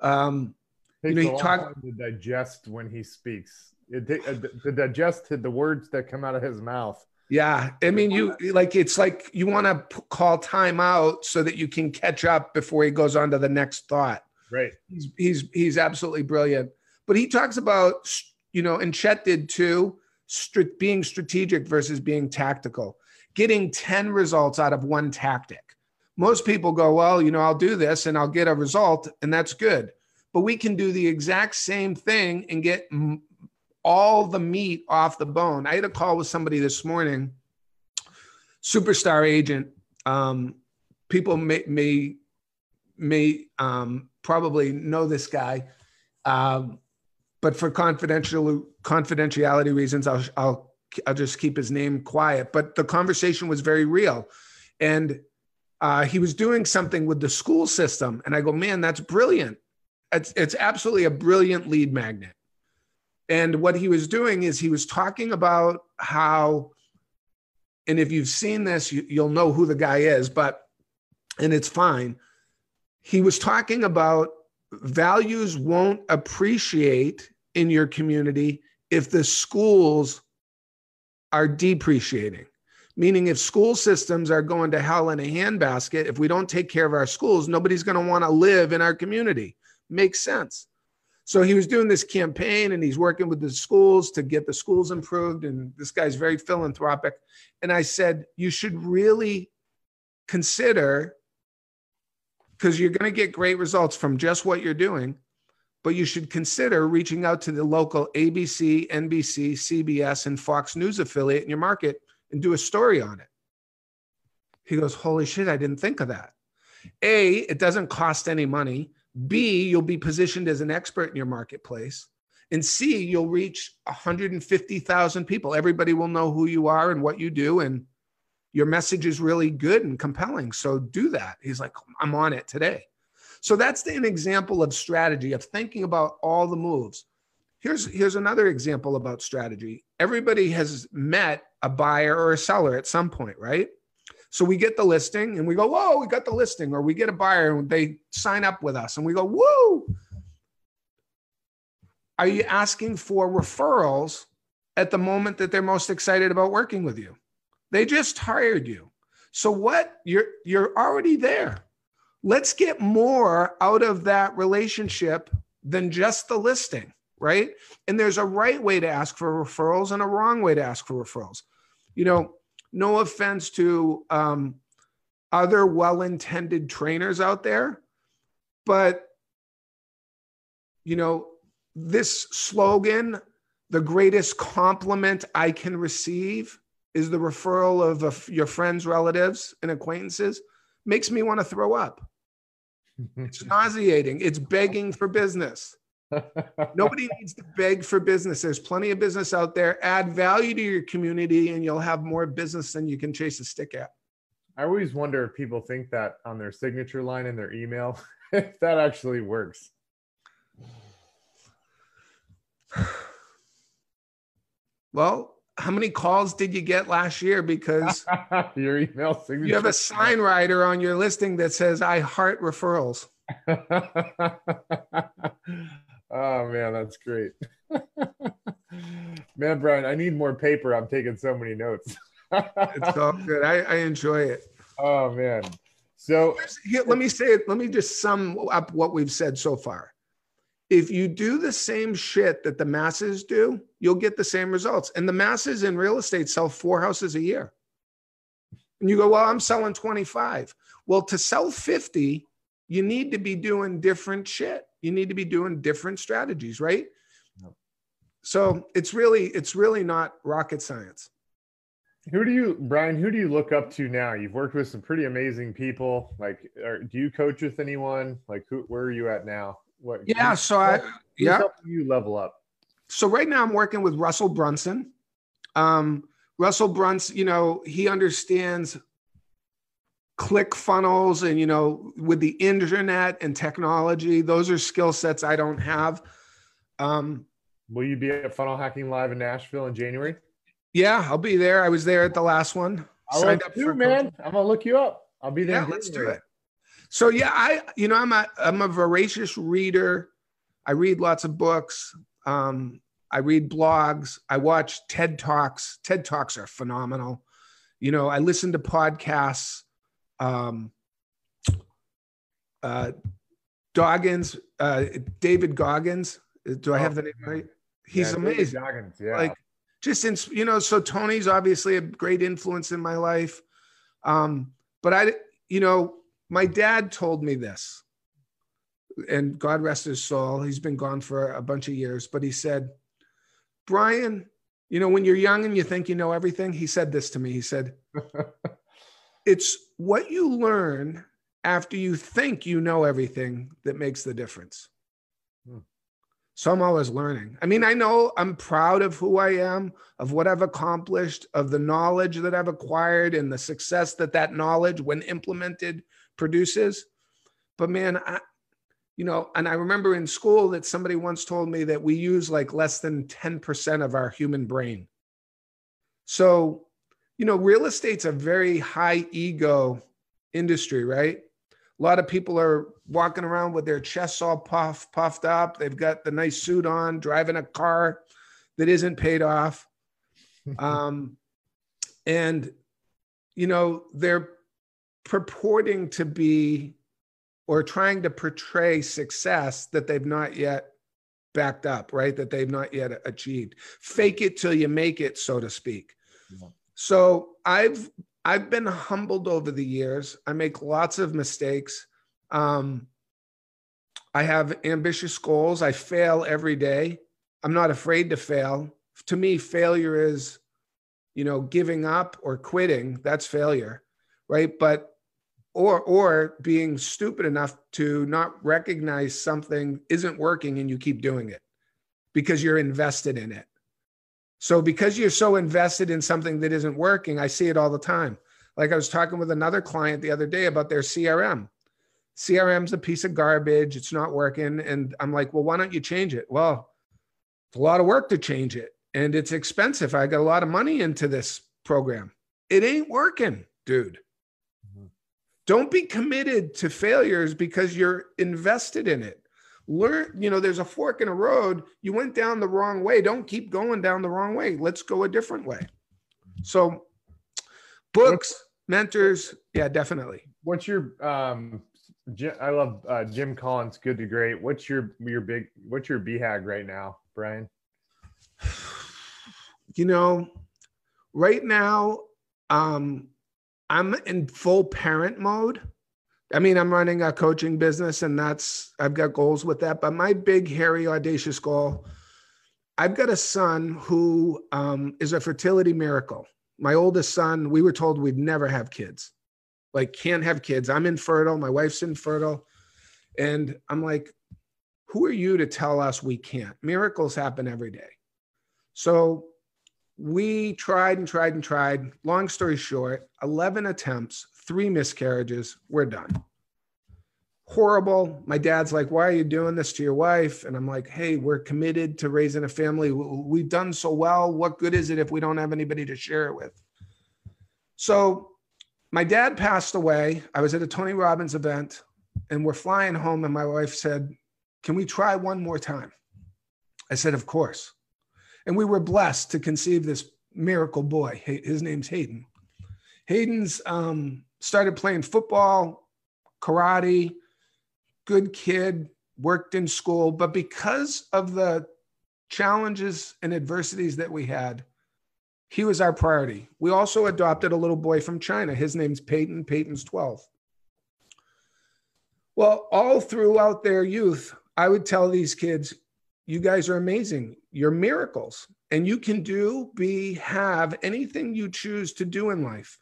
Um,
Takes
You know,
a
he
long time to digest when he speaks. It, ta- uh, to digest the words that come out of his mouth.
yeah, I mean, you like it's like you want to p- call time out so that you can catch up before he goes on to the next thought.
Right.
He's he's he's absolutely brilliant. But he talks about you know, and Chet did too, being strategic versus being tactical, getting ten results out of one tactic. Most people go, well, you know, I'll do this and I'll get a result, and that's good. But we can do the exact same thing and get m- all the meat off the bone. I had a call with somebody this morning, superstar agent. Um, people may may may um, probably know this guy, um, but for confidential confidentiality reasons, I'll I'll I'll just keep his name quiet. But the conversation was very real, and uh, he was doing something with the school system, and I go, man, that's brilliant. It's it's absolutely a brilliant lead magnet. And what he was doing is he was talking about how, and if you've seen this, you, you'll know who the guy is, but, and it's fine. He was talking about values won't appreciate in your community if the schools are depreciating. Meaning, if school systems are going to hell in a handbasket, if we don't take care of our schools, nobody's going to want to live in our community. Makes sense. So he was doing this campaign and he's working with the schools to get the schools improved. And this guy's very philanthropic. And I said, you should really consider, because you're going to get great results from just what you're doing, but you should consider reaching out to the local ABC, NBC, CBS, and Fox News affiliate in your market and do a story on it. He goes, Holy shit, I didn't think of that. A, it doesn't cost any money. B, you'll be positioned as an expert in your marketplace. And C, you'll reach 150,000 people. Everybody will know who you are and what you do. And your message is really good and compelling. So do that. He's like, I'm on it today. So that's an example of strategy, of thinking about all the moves. Here's, here's another example about strategy. Everybody has met a buyer or a seller at some point, right? So we get the listing and we go, whoa, we got the listing, or we get a buyer and they sign up with us and we go, whoa. Are you asking for referrals at the moment that they're most excited about working with you? They just hired you. So what? You're you're already there. Let's get more out of that relationship than just the listing, right? And there's a right way to ask for referrals and a wrong way to ask for referrals. You know, no offense to um, other well-intended trainers out there, but you know, this slogan, the greatest compliment I can receive is the referral of your friends, relatives, and acquaintances, makes me want to throw up. It's nauseating. It's begging for business. Nobody needs to beg for business. There's plenty of business out there. Add value to your community, and you'll have more business than you can chase a stick at.
I always wonder if people think that on their signature line in their email, if that actually works.
Well, how many calls did you get last year? Because
your email signature.
you have a sign rider on your listing that says, I heart referrals.
oh man, that's great. man, Brian, I need more paper. I'm taking so many notes.
It's all good. I, I enjoy it.
oh man. So
Here, let me say it. Let me just sum up what we've said so far. If you do the same shit that the masses do, you'll get the same results. And the masses in real estate sell four houses a year. And you go, well, I'm selling 25. Well, to sell 50, you need to be doing different shit. You need to be doing different strategies, right?
Yep.
So it's really, it's really not rocket science.
who do you, Brian, who do you look up to now? You've worked with some pretty amazing people. Like, are, do you coach with anyone? Like, who, where are you at now? What,
Yeah.
who-
So I, yeah.
you level up?
so right now I'm working with Russell Brunson. Um, Russell Brunson, you know, he understands ClickFunnels and you know with the internet and technology those are skill sets i don't have um
Will you be at Funnel Hacking Live in Nashville in January?
Yeah, I'll be there. I was there at the last one.
I'll
Signed up
too, man.
coaching.
I'm gonna look you up. I'll be there.
Yeah, let's do it. So yeah, I you know I'm a I'm a voracious reader. I read lots of books. Um, I read blogs. I watch TED talks. TED talks are phenomenal. You know, I listen to podcasts. Um, uh, Goggins, uh, David Goggins. Do I have the name right? He's
Yeah, David
amazing
Goggins, yeah.
like just in you know so tony's obviously a great influence in my life um but i you know my dad told me this and god rest his soul he's been gone for a bunch of years but he said brian you know when you're young and you think you know everything he said this to me he said it's what you learn after you think you know everything that makes the difference
Hmm.
so I'm always learning. I mean, I know I'm proud of who I am, of what I've accomplished, of the knowledge that I've acquired, and the success that that knowledge, when implemented, produces. But man, I, you know, and I remember in school that somebody once told me that we use like less than 10% of our human brain. So, you know, real estate's a very high ego industry, right? A lot of people are walking around with their chests all puff, puffed up. They've got the nice suit on, driving a car that isn't paid off. Um, and, you know, they're purporting to be or trying to portray success that they've not yet backed up, right? That they've not yet achieved. Fake it till you make it, so to speak.
Yeah.
So I've I've been humbled over the years. I make lots of mistakes. Um, I have ambitious goals. I fail every day. I'm not afraid to fail. To me, failure is, you know, giving up or quitting. That's failure, right? But or or being stupid enough to not recognize something isn't working and you keep doing it because you're invested in it. So because you're so invested in something that isn't working, I see it all the time. Like I was talking with another client the other day about their CRM. CRM's a piece of garbage. It's not working. And I'm like, well, why don't you change it? Well, it's a lot of work to change it. And it's expensive. I got a lot of money into this program. It ain't working, dude. Don't be committed to failures because you're invested in it. Learn, you know, there's a fork in a road. You went down the wrong way. Don't keep going down the wrong way. Let's go a different way. So, books, mentors, yeah, definitely.
What's your um? Jim, I love uh, Jim Collins. Good to great. What's your your big? What's your BHAG right now, Brian?
You know, right now, um, I'm in full parent mode. I mean, I'm running a coaching business and that's, I've got goals with that. But my big, hairy, audacious goal I've got a son who um, is a fertility miracle. My oldest son, we were told we'd never have kids, like, can't have kids. I'm infertile. My wife's infertile. And I'm like, who are you to tell us we can't? Miracles happen every day. So we tried and tried and tried. Long story short, 11 attempts, three miscarriages, we're done. Horrible. My dad's like, Why are you doing this to your wife? And I'm like, Hey, we're committed to raising a family. We've done so well. What good is it if we don't have anybody to share it with? So my dad passed away. I was at a Tony Robbins event and we're flying home. And my wife said, Can we try one more time? I said, Of course. And we were blessed to conceive this miracle boy. His name's Hayden. Hayden's um, started playing football, karate, good kid, worked in school, but because of the challenges and adversities that we had, he was our priority. We also adopted a little boy from China. His name's Peyton. Peyton's 12. Well, all throughout their youth, I would tell these kids, you guys are amazing. You're miracles. And you can do, be, have anything you choose to do in life.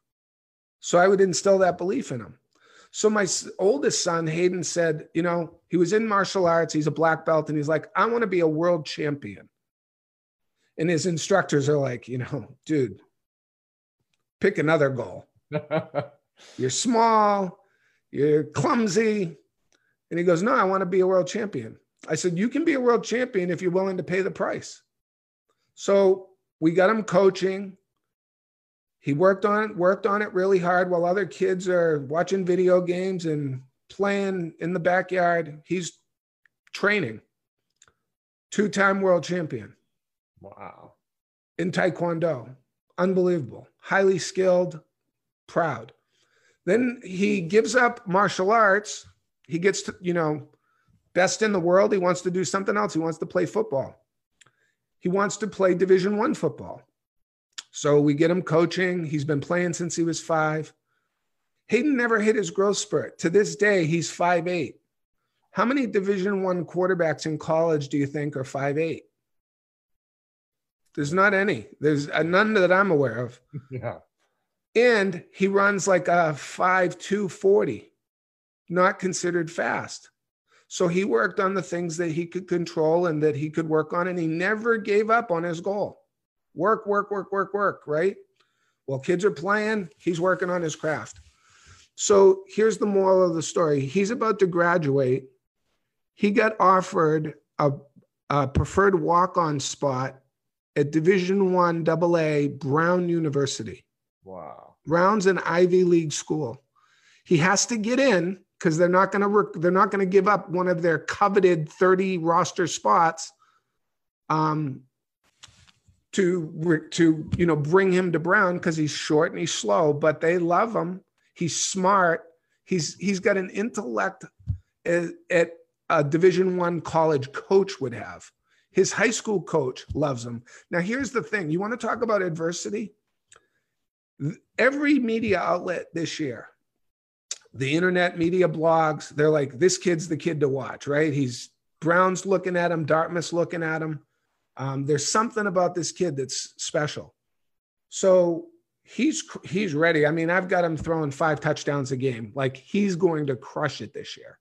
So I would instill that belief in them. So my oldest son, Hayden, said, you know, he was in martial arts. He's a black belt. And he's like, I want to be a world champion. And his instructors are like, you know, dude, pick another goal. You're small, you're clumsy. And he goes, No, I want to be a world champion. I said, You can be a world champion if you're willing to pay the price. So we got him coaching. He worked on it, worked on it really hard while other kids are watching video games and playing in the backyard. He's training. Two-time world champion.
Wow.
In Taekwondo. Unbelievable. Highly skilled, proud. Then he gives up martial arts. He gets to, you know, best in the world. He wants to do something else. He wants to play football. He wants to play Division One football. So we get him coaching. He's been playing since he was five. Hayden never hit his growth spurt. To this day, he's five eight. How many Division One quarterbacks in college do you think are five eight? There's not any. There's uh, none that I'm aware of.
Yeah.
And he runs like a five two forty, not considered fast. So he worked on the things that he could control and that he could work on, and he never gave up on his goal. Work, work, work, work, work, right? While kids are playing, he's working on his craft. So here's the moral of the story. He's about to graduate. He got offered a, a preferred walk-on spot at Division One AA Brown University.
Wow.
Brown's an Ivy League school. He has to get in because they're not going to they're not going to give up one of their coveted 30 roster spots um, to to you know bring him to Brown because he's short and he's slow, but they love him. He's smart. He's he's got an intellect at, at a Division One college coach would have. His high school coach loves him. Now here's the thing: you want to talk about adversity? Every media outlet this year the internet media blogs, they're like, this kid's the kid to watch, right? He's Brown's looking at him, Dartmouth's looking at him. Um, there's something about this kid that's special. So he's he's ready. I mean, I've got him throwing five touchdowns a game. Like he's going to crush it this year.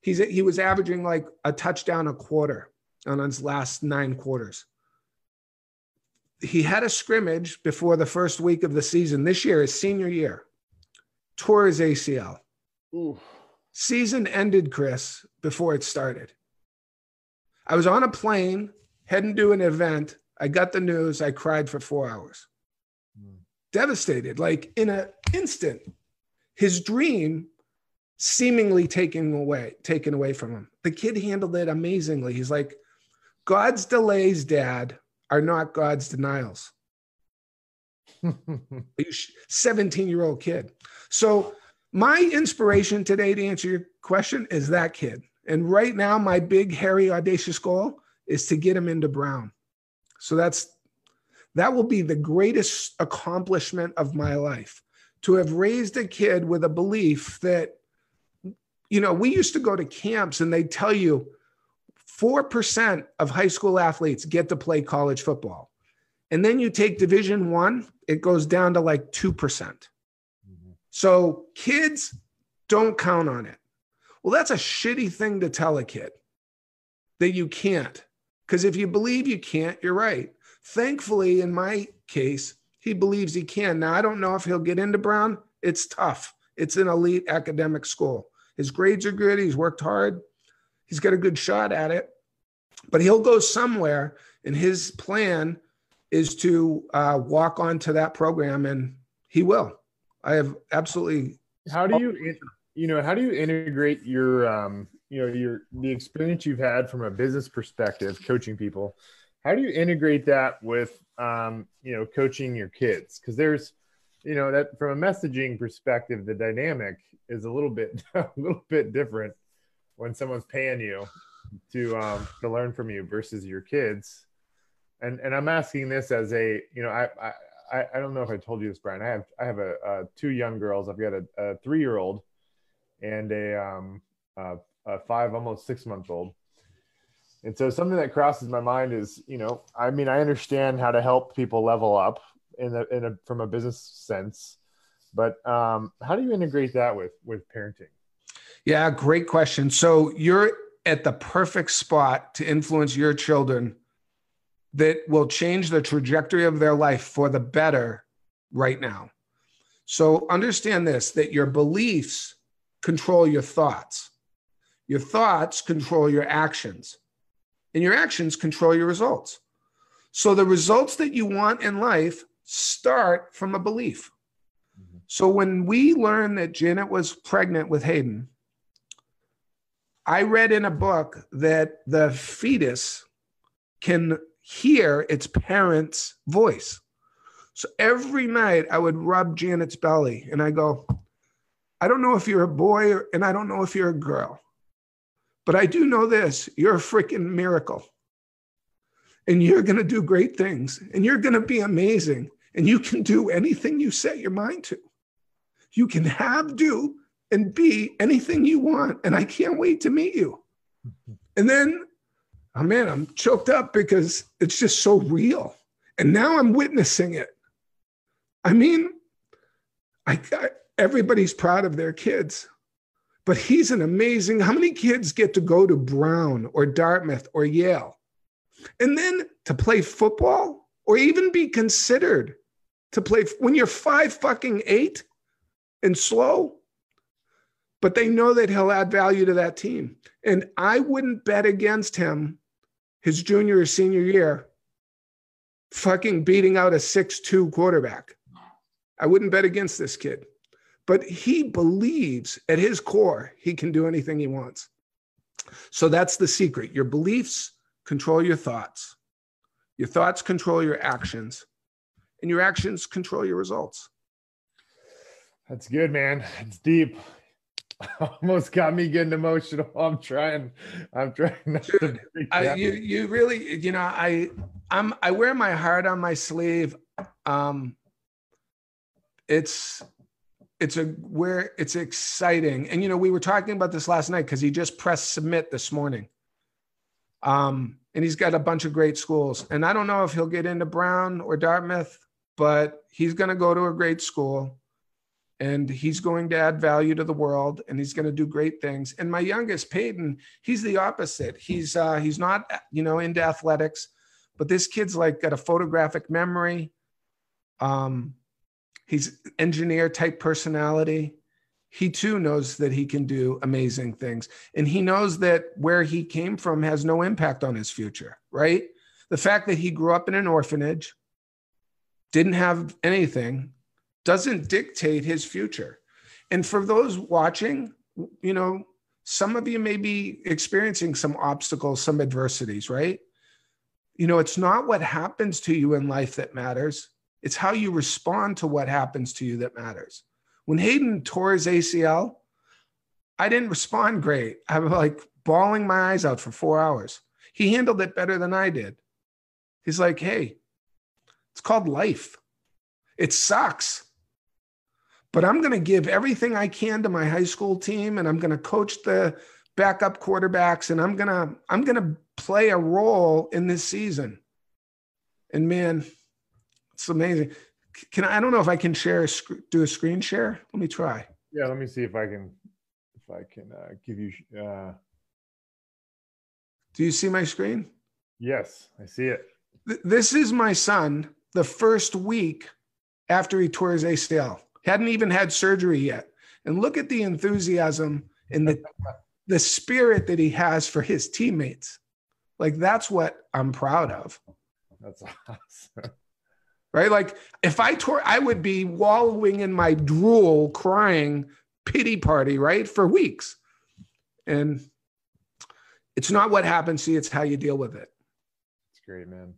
He's he was averaging like a touchdown a quarter on his last nine quarters. He had a scrimmage before the first week of the season. This year, his senior year, tore his ACL. Ooh. Season ended, Chris, before it started. I was on a plane heading to an event. I got the news. I cried for four hours. Mm. Devastated, like in an instant. His dream seemingly taken away, taken away from him. The kid handled it amazingly. He's like, God's delays, Dad, are not God's denials. 17 year old kid. So, my inspiration today to answer your question is that kid. And right now, my big, hairy, audacious goal is to get him into Brown. So, that's that will be the greatest accomplishment of my life to have raised a kid with a belief that, you know, we used to go to camps and they tell you 4% of high school athletes get to play college football and then you take division one it goes down to like 2%. Mm-hmm. so kids don't count on it. Well that's a shitty thing to tell a kid that you can't because if you believe you can't you're right. Thankfully in my case he believes he can. Now i don't know if he'll get into brown. It's tough. It's an elite academic school. His grades are good. He's worked hard. He's got a good shot at it. But he'll go somewhere and his plan is to uh, walk onto that program, and he will. I have absolutely.
How do you, you know, how do you integrate your, um, you know, your the experience you've had from a business perspective, coaching people? How do you integrate that with, um, you know, coaching your kids? Because there's, you know, that from a messaging perspective, the dynamic is a little bit, a little bit different when someone's paying you to um, to learn from you versus your kids and and I'm asking this as a you know I I I don't know if I told you this, Brian. I have I have a, a two young girls. I've got a, a three year old and a um a, a five almost six month old. And so something that crosses my mind is you know I mean I understand how to help people level up in a, in a from a business sense, but um, how do you integrate that with with parenting?
Yeah, great question. So you're at the perfect spot to influence your children that will change the trajectory of their life for the better right now. So understand this that your beliefs control your thoughts. Your thoughts control your actions, and your actions control your results. So the results that you want in life start from a belief. So when we learned that Janet was pregnant with Hayden, I read in a book that the fetus can hear its parent's voice. So every night I would rub Janet's belly and I go, I don't know if you're a boy or, and I don't know if you're a girl, but I do know this you're a freaking miracle. And you're going to do great things and you're going to be amazing and you can do anything you set your mind to. You can have, do, and be anything you want. And I can't wait to meet you. And then, oh man, I'm choked up because it's just so real. And now I'm witnessing it. I mean, I, I everybody's proud of their kids, but he's an amazing. How many kids get to go to Brown or Dartmouth or Yale? And then to play football or even be considered to play when you're five fucking eight and slow, but they know that he'll add value to that team. And I wouldn't bet against him his junior or senior year fucking beating out a six-two quarterback. I wouldn't bet against this kid. But he believes at his core he can do anything he wants. So that's the secret. Your beliefs control your thoughts. Your thoughts control your actions, and your actions control your results.
That's good, man. It's deep. Almost got me getting emotional. I'm trying. I'm trying not to.
I, you, you really, you know, I, I'm, I wear my heart on my sleeve. Um, it's, it's a where it's exciting, and you know, we were talking about this last night because he just pressed submit this morning. Um, and he's got a bunch of great schools, and I don't know if he'll get into Brown or Dartmouth, but he's going to go to a great school and he's going to add value to the world and he's going to do great things. And my youngest peyton he's the opposite. He's uh, he's not you know into athletics but this kid's like got a photographic memory. Um, he's engineer type personality. He too knows that he can do amazing things and he knows that where he came from has no impact on his future right? The fact that he grew up in an orphanage didn't have anything doesn't dictate his future. And for those watching, you know, some of you may be experiencing some obstacles, some adversities, right? You know, it's not what happens to you in life that matters, it's how you respond to what happens to you that matters. When Hayden tore his ACL, I didn't respond great. I was like bawling my eyes out for four hours. He handled it better than I did. He's like, hey, it's called life. It sucks but I'm going to give everything I can to my high school team and I'm going to coach the backup quarterbacks and I'm going to I'm going to play a role in this season. And man, it's amazing. Can I, I don't know if I can share do a screen share. Let me try.
Yeah, let me see if I can if I can uh, give you uh
Do you see my screen?
Yes, I see it.
This is my son the first week after he tore his ACL hadn't even had surgery yet. And look at the enthusiasm and the, the spirit that he has for his teammates. Like that's what I'm proud of.
That's awesome.
Right? Like if I tore, I would be wallowing in my drool, crying, pity party, right? For weeks. And it's not what happens See, it's how you deal with it.
It's great, man.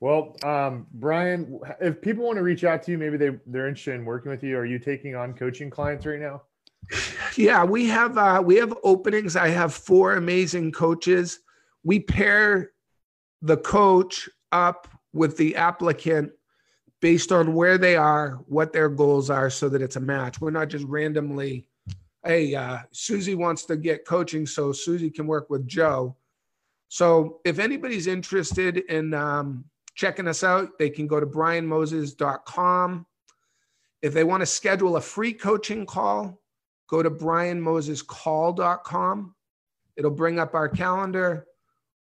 Well, um, Brian, if people want to reach out to you, maybe they they're interested in working with you. Are you taking on coaching clients right now?
Yeah, we have uh, we have openings. I have four amazing coaches. We pair the coach up with the applicant based on where they are, what their goals are, so that it's a match. We're not just randomly, hey, uh, Susie wants to get coaching, so Susie can work with Joe. So if anybody's interested in um, checking us out, they can go to brianmoses.com. If they want to schedule a free coaching call, go to brianmosescall.com. It'll bring up our calendar.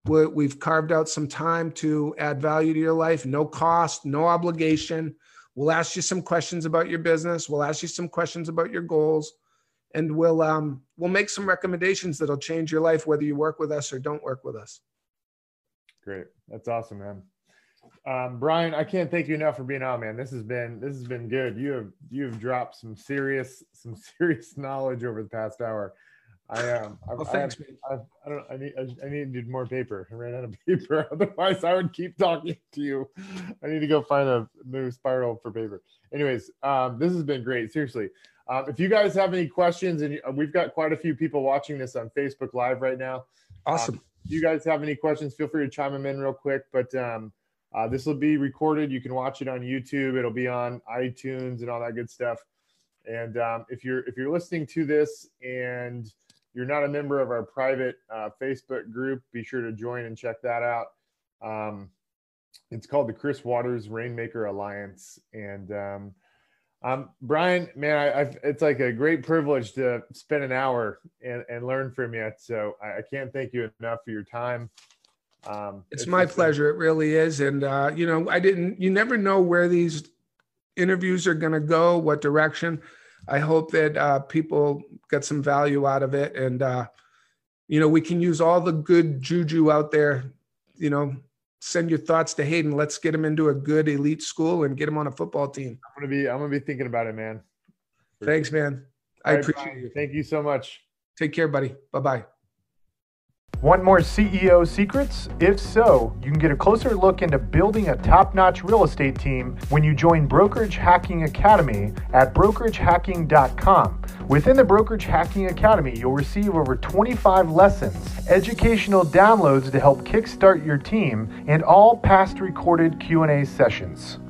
We've carved out some time to add value to your life, no cost, no obligation. We'll ask you some questions about your business. We'll ask you some questions about your goals, and we'll um, we'll make some recommendations that'll change your life, whether you work with us or don't work with us.
Great, that's awesome, man.
Um, Brian, I can't thank you enough for being on, man. This has been this has been good. You have you have dropped some serious some serious knowledge over the past hour. I um I,
Well, thanks,
I,
man.
I, I don't I need I, I needed more paper. I ran out of paper. Otherwise, I would keep talking to you. I need to go find a new spiral for paper. Anyways, um, this has been great. Seriously, um, if you guys have any questions, and we've got quite a few people watching this on Facebook Live right now.
Awesome.
If you guys have any questions, feel free to chime them in real quick. But um, uh, this will be recorded. You can watch it on YouTube. It'll be on iTunes and all that good stuff. And um, if you're if you're listening to this and you're not a member of our private uh, Facebook group, be sure to join and check that out. Um, it's called the Chris Waters Rainmaker Alliance. And um, um, Brian, man, I, I've, it's like a great privilege to spend an hour and, and learn from you. So I, I can't thank you enough for your time. Um,
It's my pleasure. It really is. And, uh, you know, I didn't, you never know where these interviews are going to go, what direction. I hope that uh, people get some value out of it. And, uh, you know, we can use all the good juju out there, you know, send your thoughts to Hayden. Let's get him into a good elite school and get him on a football team.
I'm gonna be I'm gonna be thinking about it, man.
Thanks, man. I
All right,
appreciate you.
Thank you so much.
Take care, buddy. Bye bye.
Want more CEO secrets? If so, you can get a closer look into building a top notch real estate team when you join Brokerage Hacking Academy at brokeragehacking.com. Within the Brokerage Hacking Academy, you'll receive over 25 lessons, educational downloads to help kickstart your team, and all past recorded Q&A sessions.